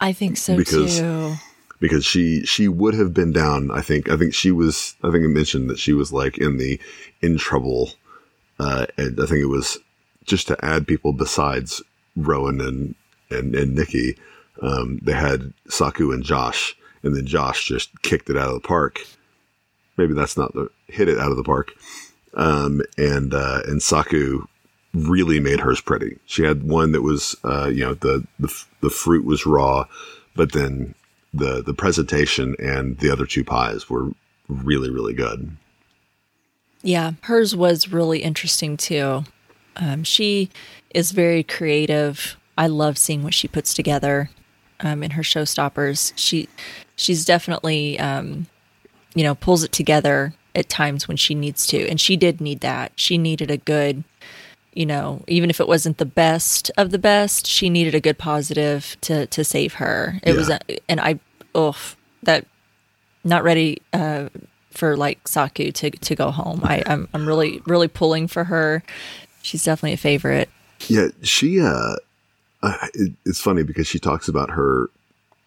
I think so because, too. Because she she would have been down. I think I think she was. I think I mentioned that she was like in the in trouble. Uh, and I think it was just to add people besides Rowan and and and Nicky. Um, they had Saku and Josh, and then Josh just kicked it out of the park maybe that's not the hit it out of the park. Um, and uh, and Saku really made hers pretty. She had one that was, uh, you know, the, the the fruit was raw, but then the the presentation and the other two pies were really really good. Yeah, hers was really interesting too. Um, she is very creative. I love seeing what she puts together um, in her showstoppers. She she's definitely um, you know, pulls it together at times when she needs to. And she did need that. She needed a good, you know, even if it wasn't the best of the best, she needed a good positive to to save her. It yeah. was a, and I oof, that not ready uh for like Saku to to go home. I I'm I'm really really pulling for her. She's definitely a favorite. Yeah, she uh it, it's funny because she talks about her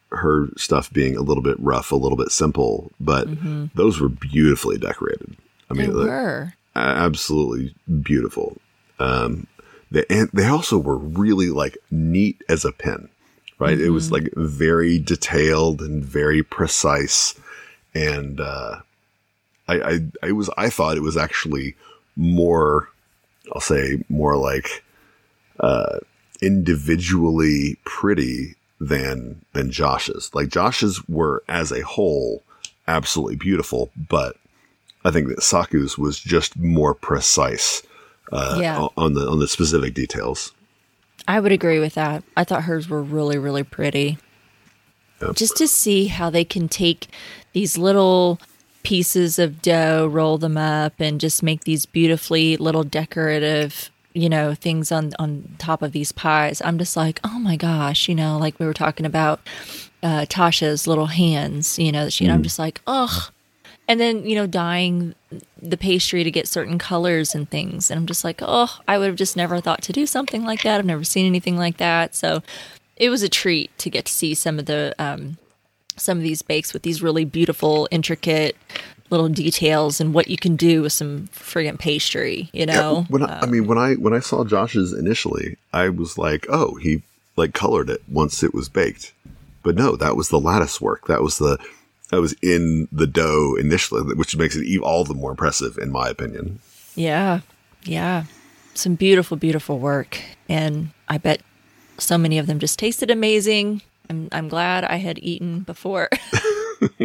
her stuff being a little bit rough, a little bit simple, but mm-hmm. those were beautifully decorated. I mean, they were absolutely beautiful. Um, they, and they also were really like neat as a pin, right? Mm-hmm. It was mm-hmm. like very detailed and very precise. And, uh, I, I, I was, I thought it was actually more, I'll say more like, uh, individually pretty than than Josh's. Like Josh's were as a whole absolutely beautiful, but I think that Saku's was just more precise uh, yeah. on the on the specific details. I would agree with that. I thought hers were really really pretty. Yep. Just to see how they can take these little pieces of dough, roll them up, and just make these beautifully little decorative you know things on on top of these pies i'm just like oh my gosh you know like we were talking about uh, tasha's little hands you know she mm. i'm just like ugh and then you know dyeing the pastry to get certain colors and things and i'm just like oh i would have just never thought to do something like that i've never seen anything like that so it was a treat to get to see some of the um, some of these bakes with these really beautiful intricate little details and what you can do with some friggin' pastry, you know? Yeah, when I, um, I, mean, when I, when I saw Josh's initially, I was like, oh, he like colored it once it was baked. But no, that was the lattice work. That was the, that was in the dough initially, which makes it all the more impressive in my opinion. Yeah. Yeah. Some beautiful, beautiful work. And I bet so many of them just tasted amazing. I'm I'm glad I had eaten before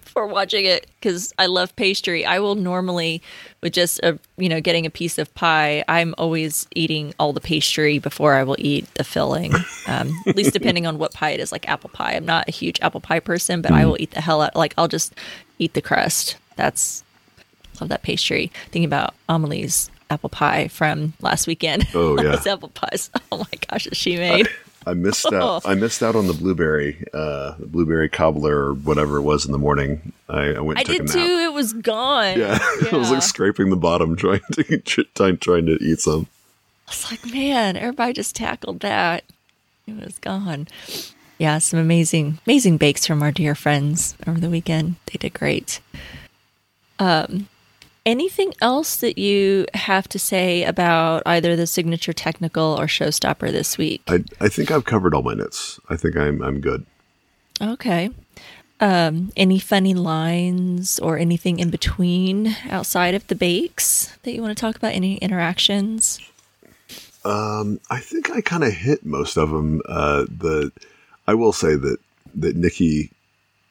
before watching it because I love pastry. I will normally with just a you know getting a piece of pie. I'm always eating all the pastry before I will eat the filling. Um, at least depending on what pie it is, like apple pie. I'm not a huge apple pie person, but I will eat the hell out. Like I'll just eat the crust. That's love that pastry. Thinking about Amelie's apple pie from last weekend. Oh, yeah. Those apple pies. Oh my gosh, that she made. I missed out. I missed out on the blueberry, uh, the blueberry cobbler or whatever it was in the morning. I, I went. I did too. It was gone. Yeah, I was like scraping the bottom, trying to trying, trying to eat some. I was like, man, everybody just tackled that. It was gone. Yeah, some amazing, amazing bakes from our dear friends over the weekend. They did great. Um, anything else that you have to say about either the signature technical or showstopper this week? I I think I've covered all my notes. I think I'm I'm good. Okay. Um, any funny lines or anything in between outside of the bakes that you want to talk about? Any interactions? Um, I think I kind of hit most of them. Uh, the I will say that that Nicky,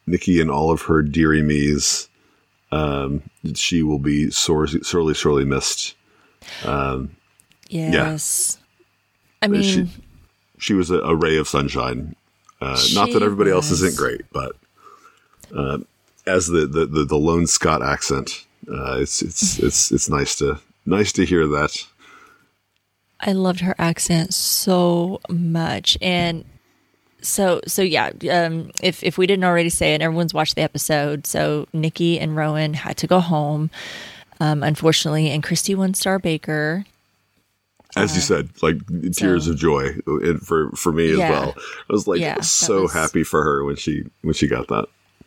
Nicky, and all of her dearie me's, um, she will be sore, sorely, sorely missed. Yes. I mean, she she was a, a ray of sunshine. Uh, not that everybody else isn't great, but uh, as the, the, the, the lone Scott accent, uh, it's it's it's it's nice to nice to hear that. I loved her accent so much. And so so yeah, um if if we didn't already say it, everyone's watched the episode. So Nicky and Rowan had to go home. Um unfortunately, and Cristy won Star Baker. As you said, like tears so- of joy and for for me as Yeah. well. I was like Yeah, so was- happy for her when she when she got that.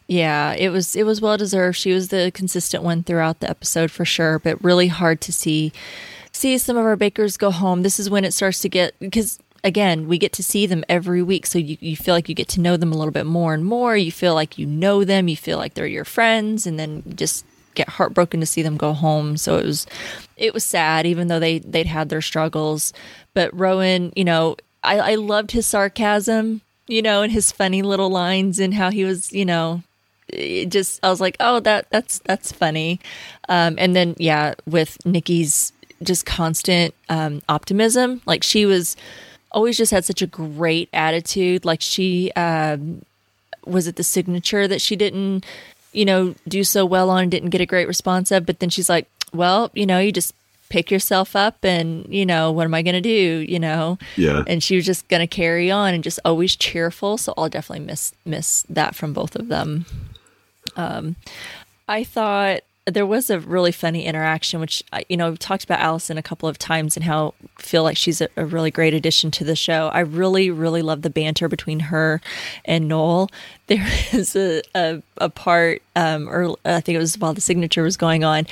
Yeah, it was it was well deserved. She was the consistent one throughout the episode for sure, but really hard to see see some of our bakers go home. This is when it starts to get because again, we get to see them every week, so you, you feel like you get to know them a little bit more and more. You feel like you know them, you feel like they're your friends, and then just get heartbroken to see them go home. So it was it was sad, even though they they'd had their struggles. But Rowan, you know, I, I loved his sarcasm, you know, and his funny little lines and how he was, you know, just I was like, oh, that that's that's funny. Um, and then yeah, with Nicky's just constant um, optimism, like she was always just had such a great attitude. Like she um, was it the signature that she didn't, you know, do so well on, and didn't get a great response of, but then she's like, well, you know, you just pick yourself up and you know what am i going to do you know Yeah. and she was just going to carry on and just always cheerful so i'll definitely miss miss that from both of them um i thought there was a really funny interaction which you know we've talked about alison a couple of times and how I feel like she's a, a really great addition to the show. I really really love the banter between her and noel there is a, a, a part um or i think it was while the signature was going on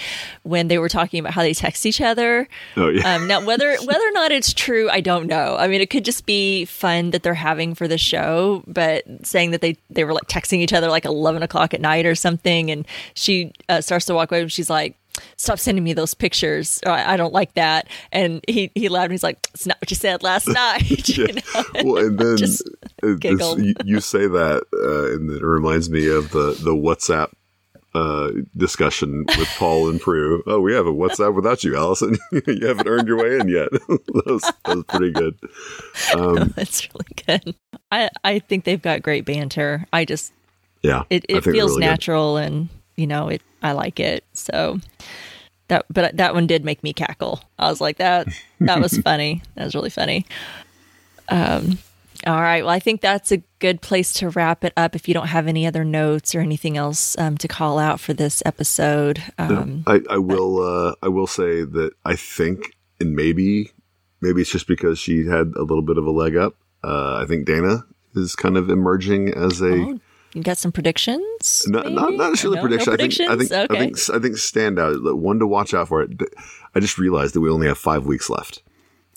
when they were talking about how they text each other Oh yeah. um, now, whether whether or not it's true, I don't know. I mean, it could just be fun that they're having for the show, but saying that they they were like texting each other like eleven o'clock at night or something, and she uh, starts to walk away, and she's like. Stop sending me those pictures. I, I don't like that. And he, he laughed and he's like, It's not what you said last night. you know? well, and then Just this- you, you say that, uh, and it reminds me of the the WhatsApp uh, discussion with Paul and Prue. Oh, we have a WhatsApp without you, Alison. you haven't earned your way in yet. that, was, that was pretty good. That's really good. I, I think they've got great banter. I just Yeah, it, it feels really good. natural and you know it i like it so that but that one did make me cackle i was like that that was funny that was really funny um all right well i think that's a good place to wrap it up if you don't have any other notes or anything else um, to call out for this episode um I, I will. Uh, I will say that I think, and maybe, maybe it's just because she had a little bit of a leg up. Uh, I think Dana is kind of emerging as a oh, you got some predictions not, not, not necessarily No? No prediction. I think. I think. predictions? I think. I think standout. One to watch out for it. I just realized that we only have five weeks left.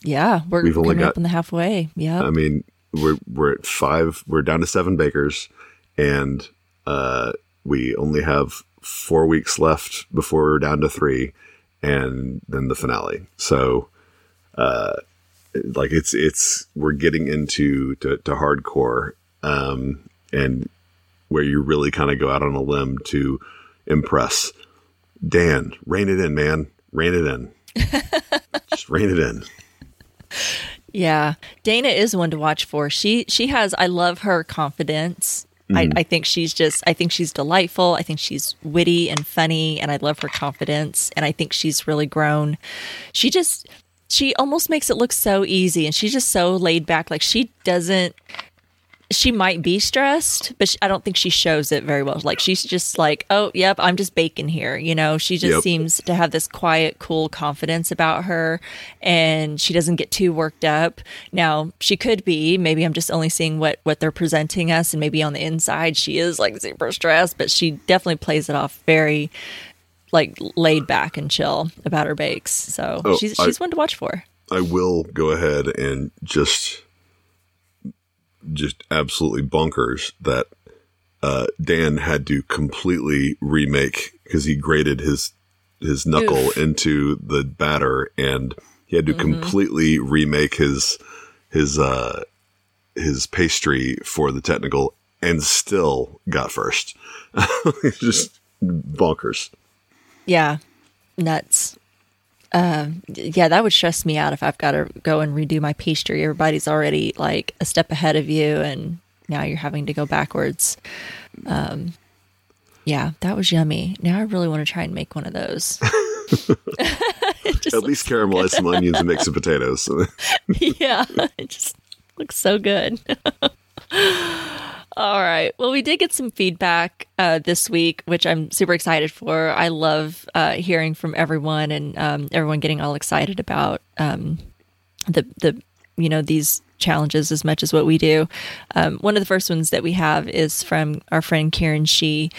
yeah we're We've only got- up on the halfway yeah I mean, we're we're at five. We're down to seven bakers, and uh, we only have four weeks left before we're down to three, and then the finale. So, uh, like it's it's we're getting into to, to hardcore, um, and where you really kind of go out on a limb to impress. Dan, rein it in, man. Rein it in. Just rein it in. Yeah, Dana is one to watch for. She she has. I love her confidence. I, mm. I think she's just. I think she's delightful. I think she's witty and funny, and I love her confidence. And I think she's really grown. She just. She almost makes it look so easy, and she's just so laid back. Like she doesn't she might be stressed, but she, I don't think she shows it very well. Like she's just like, "Oh, yep, I'm just baking here." You know, she just Yep. seems to have this quiet, cool confidence about her, and she doesn't get too worked up. Now, she could be. Maybe I'm just only seeing what what they're presenting us, and maybe on the inside she is like super stressed, but she definitely plays it off very like laid back and chill about her bakes. So Oh, she's I- she's one to watch for. I will go ahead and just just absolutely bonkers that uh, Dan had to completely remake because he grated his his knuckle Oof. into the batter and he had to completely remake his his uh his pastry for the technical and still got first. just bonkers. Yeah, nuts. Um, yeah, that would stress me out if I've got to go and redo my pastry. Everybody's already like a step ahead of you, and now you're having to go backwards. Um, yeah, that was yummy. Now I really want to try and make one of those. At least caramelize some onions and make some potatoes. yeah, it just looks so good. All right. Well, we did get some feedback uh, this week, which I'm super excited for. I love uh, hearing from everyone and um, everyone getting all excited about um, the the you know these challenges as much as what we do. Um, one of the first ones that we have is from our friend Karen Shee,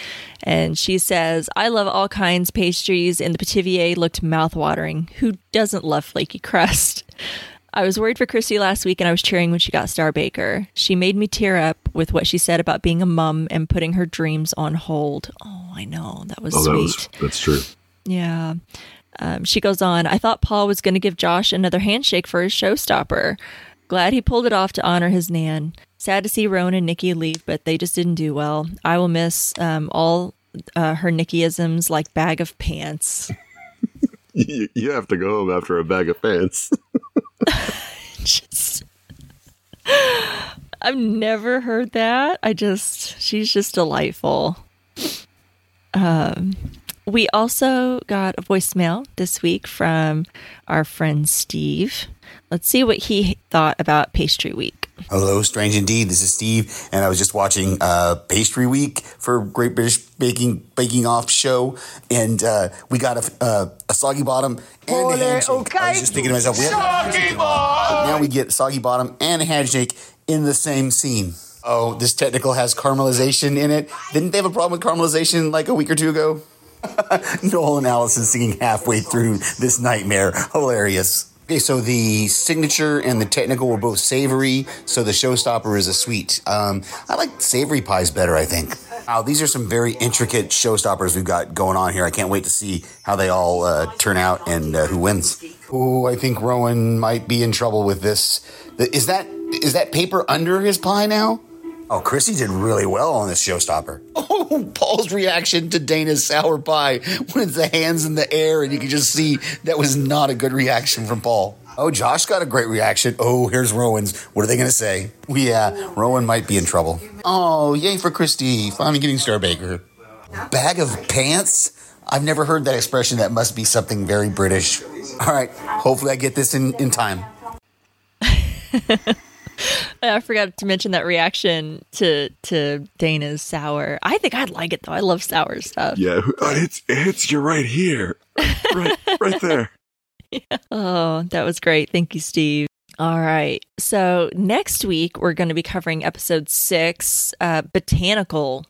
and she says, "I love all kinds pastries, and the Pithivier looked mouthwatering. Who doesn't love flaky crust?" I was worried for Cristy last week and I was cheering when she got Star Baker. She made me tear up with what she said about being a mum and putting her dreams on hold. Oh, I know. That was oh, that sweet. was that's true. Yeah. Um, she goes on, I thought Paul was going to give Josh another handshake for his showstopper. Glad he pulled it off to honor his Nan. Sad to see Rowan and Nicky leave, but they just didn't do well. I will miss um, all uh, her Nickyisms like bag of pants. You, you have to go home after a bag of pants. just I've never heard that. I just she's just delightful. Um we also got a voicemail this week from our friend Steve. Let's see what he thought about pastry week. Hello, strange indeed. This is Steve, and I was just watching uh, Pastry Week for Great British Baking Baking Off show, and uh, we got a, uh, a soggy bottom and a handshake. I was just thinking to myself, we soggy bottom. Now we get soggy bottom and a handshake in the same scene. Oh, this technical has caramelization in it. Didn't they have a problem with caramelization like a week or two ago? Noel and Alison singing halfway through this nightmare. Hilarious. Okay, so the signature and the technical were both savory, so the showstopper is a sweet. Um, I like savory pies better, I think. Wow, these are some very intricate showstoppers we've got going on here. I can't wait to see how they all uh, turn out and uh, who wins. Oh, I think Rowan might be in trouble with this. Is that is that paper under his pie now? Oh, Chrissy did really well on this showstopper. Oh, Paul's reaction to Dana's sour pie when it's the hands in the air, and you can just see that was not a good reaction from Paul. Oh, Josh got a great reaction. Oh, here's Rowan's. What are they going to say? Yeah, Rowan might be in trouble. Oh, yay for Cristy. Finally getting Star Baker. Bag of pants? I've never heard that expression. That must be something very British. All right, hopefully I get this in, in time. I forgot to mention that reaction to to Dana's sour. I think I'd like it though. I love sour stuff. Yeah, uh, it's it hits you right here, right, right there. Oh, that was great. Thank you, Steve. All right. So next week we're going to be covering episode six, uh, Botanical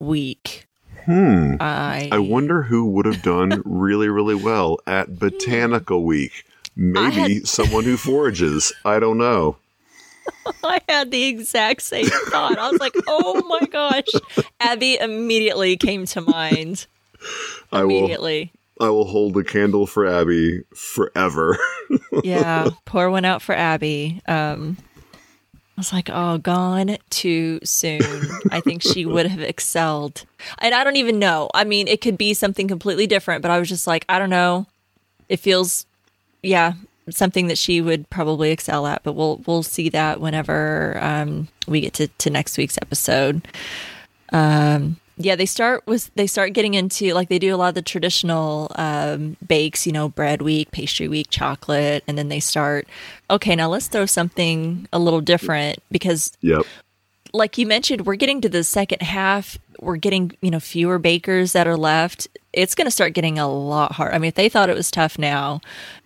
Week. Hmm. I I wonder who would have done really, really well at Botanical Week. Maybe had- someone who forages. I don't know. I had the exact same thought. I was like, oh my gosh. Abbi immediately came to mind. I will. I will hold a candle for Abbi forever. Yeah. Pour one out for Abbi. Um, I was like, oh, gone too soon. I think she would have excelled. And I don't even know. I mean, it could be something completely different, but I was just like, I don't know. It feels, yeah, something that she would probably excel at. But we'll we'll see that whenever um, we get to, to next week's episode. Um, yeah, they start with they start getting into like they do a lot of the traditional um, bakes, you know, bread week, pastry week, chocolate, and then they start. Okay, now let's throw something a little different because, yep. like you mentioned, we're getting to the second half. We're getting you know fewer bakers that are left. It's going to start getting a lot hard. I mean, if they thought it was tough now,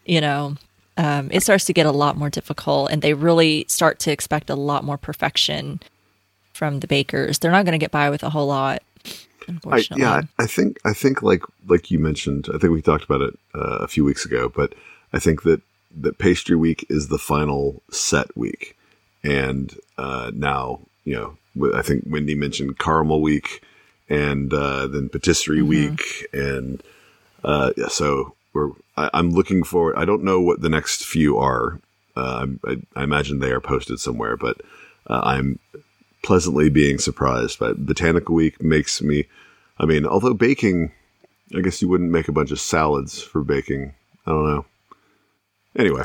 you know, um, it starts to get a lot more difficult, and they really start to expect a lot more perfection from the bakers. They're not going to get by with a whole lot. I, yeah, I think I think like like you mentioned, I think we talked about it uh, a few weeks ago, but I think that that pastry week is the final set week, and uh, now you know I think Wendy mentioned caramel week, and uh, then patisserie mm-hmm. week, and uh, yeah, so we're I, am looking forward. I don't know what the next few are. Uh, I, I, imagine they are posted somewhere, but uh, I'm pleasantly being surprised. But Botanical Week makes me, I mean, although baking, I guess you wouldn't make a bunch of salads for baking. I don't know. Anyway.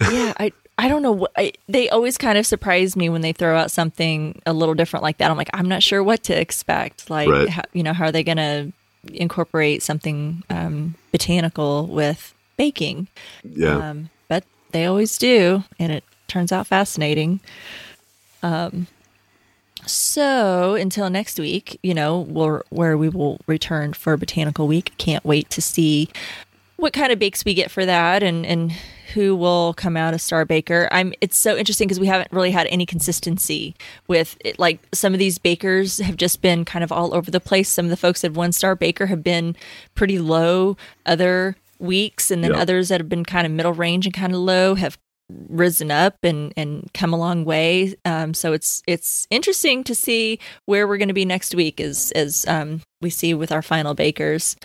yeah, I I don't know what I, they always kind of surprise me when they throw out something a little different like that. I'm like, I'm not sure what to expect. Like, right. how, you know, how are they going to incorporate something um, botanical with baking? Yeah, um, but they always do, and it turns out fascinating. Um, so until next week, you know, we'll, where we will return for Botanical Week. Can't wait to see what kind of bakes we get for that and, and who will come out a star baker. I'm it's so interesting because we haven't really had any consistency with it. Like some of these bakers have just been kind of all over the place. Some of the folks at one star baker have been pretty low other weeks and then yeah. others that have been kind of middle range and kind of low have risen up and and come a long way. Um, so it's it's interesting to see where we're going to be next week as as um, we see with our final bakers.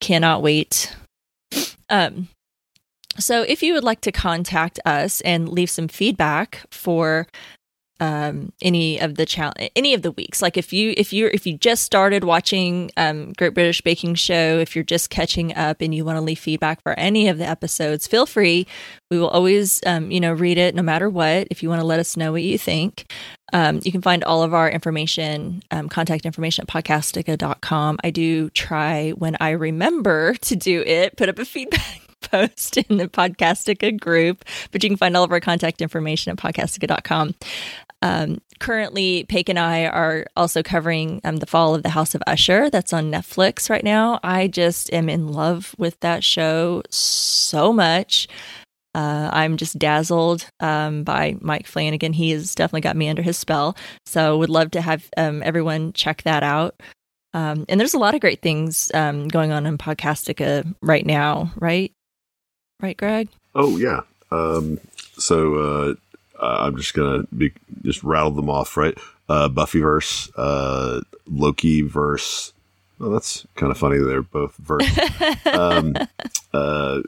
Cannot wait. Um, so if you would like to contact us and leave some feedback for um, any of the challenge, any of the weeks. Like if you if you if you just started watching um, Great British Baking Show, if you're just catching up and you want to leave feedback for any of the episodes, feel free. We will always um, you know read it no matter what. If you want to let us know what you think. Um, you can find all of our information, um, contact information at podcastica.com. I do try when I remember to do it, put up a feedback in the Podcastica group, but you can find all of our contact information at podcastica.com. Um, currently, Paige and I are also covering um, the fall of the House of Usher. That's on Netflix right now. I just am in love with that show so much. Uh, I'm just dazzled um, by Mike Flanagan. He has definitely got me under his spell. So, would love to have um, everyone check that out. Um, and there's a lot of great things um, going on in Podcastica right now, right? Right, Greg? Oh yeah. Um, so uh, I'm just gonna be just rattle them off, right? Uh, Buffyverse, uh, Loki verse. Oh, that's kind of funny. They're both verse. um, uh,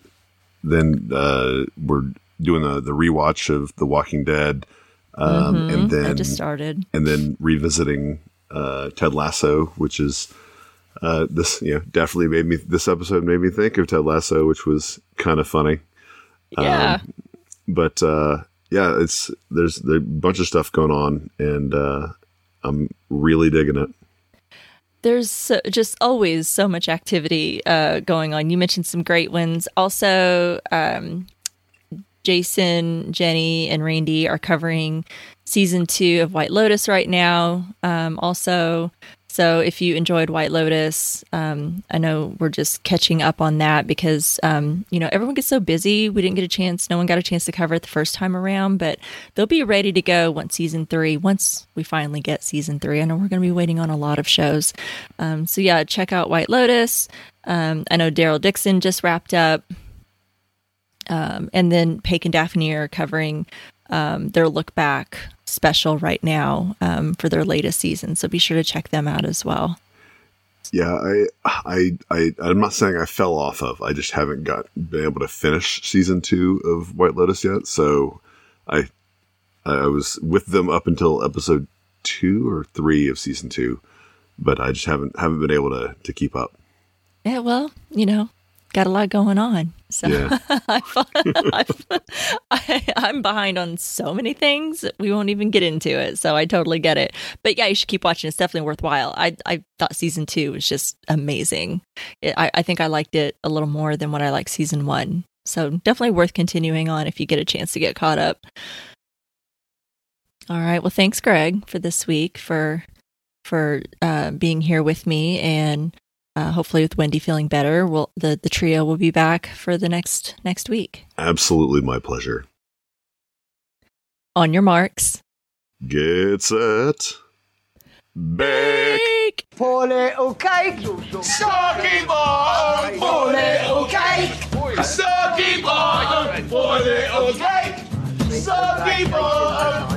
then uh, we're doing the the rewatch of The Walking Dead, um, mm-hmm. and then I just started, and then revisiting uh, Ted Lasso, which is uh, this you know definitely made me this episode made me think of Ted Lasso, which was kind of funny. Yeah, um, but uh, yeah, it's there's, there's a bunch of stuff going on, and uh, I'm really digging it. There's so, just always so much activity uh, going on. You mentioned some great ones. Also, um, Jason, Jenny, and Randy are covering season two of White Lotus right now. Um, also, so if you enjoyed White Lotus, um, I know we're just catching up on that because um, you know everyone gets so busy. We didn't get a chance. No one got a chance to cover it the first time around, but they'll be ready to go once season three. Once we finally get season three, I know we're going to be waiting on a lot of shows. Um, so yeah, check out White Lotus. Um, I know Daryl Dixon just wrapped up. Um, and then Paige and Daphne are covering um, their look back special right now um, for their latest season. So be sure to check them out as well. Yeah, I, I, I, I'm not saying I fell off of. I just haven't got been able to finish season two of White Lotus yet. So, I, I was with them up until episode two or three of season two, but I just haven't haven't been able to to keep up. Yeah, well, you know, got a lot going on. So yeah. I, am behind on so many things. We won't even get into it. So I totally get it. But yeah, you should keep watching. It's definitely worthwhile. I, I thought season two was just amazing. It, I, I think I liked it a little more than what I liked season one. So definitely worth continuing on if you get a chance to get caught up. All right. Well, thanks, Greg, for this week for for uh, being here with me and uh, hopefully with Wendy feeling better, we'll, the the trio will be back for the next next week. Absolutely, my pleasure. On your marks, get set, bake. Pole o kijk, soggy ball. Pole o kijk, soggy ball. Pole o kijk, soggy ball.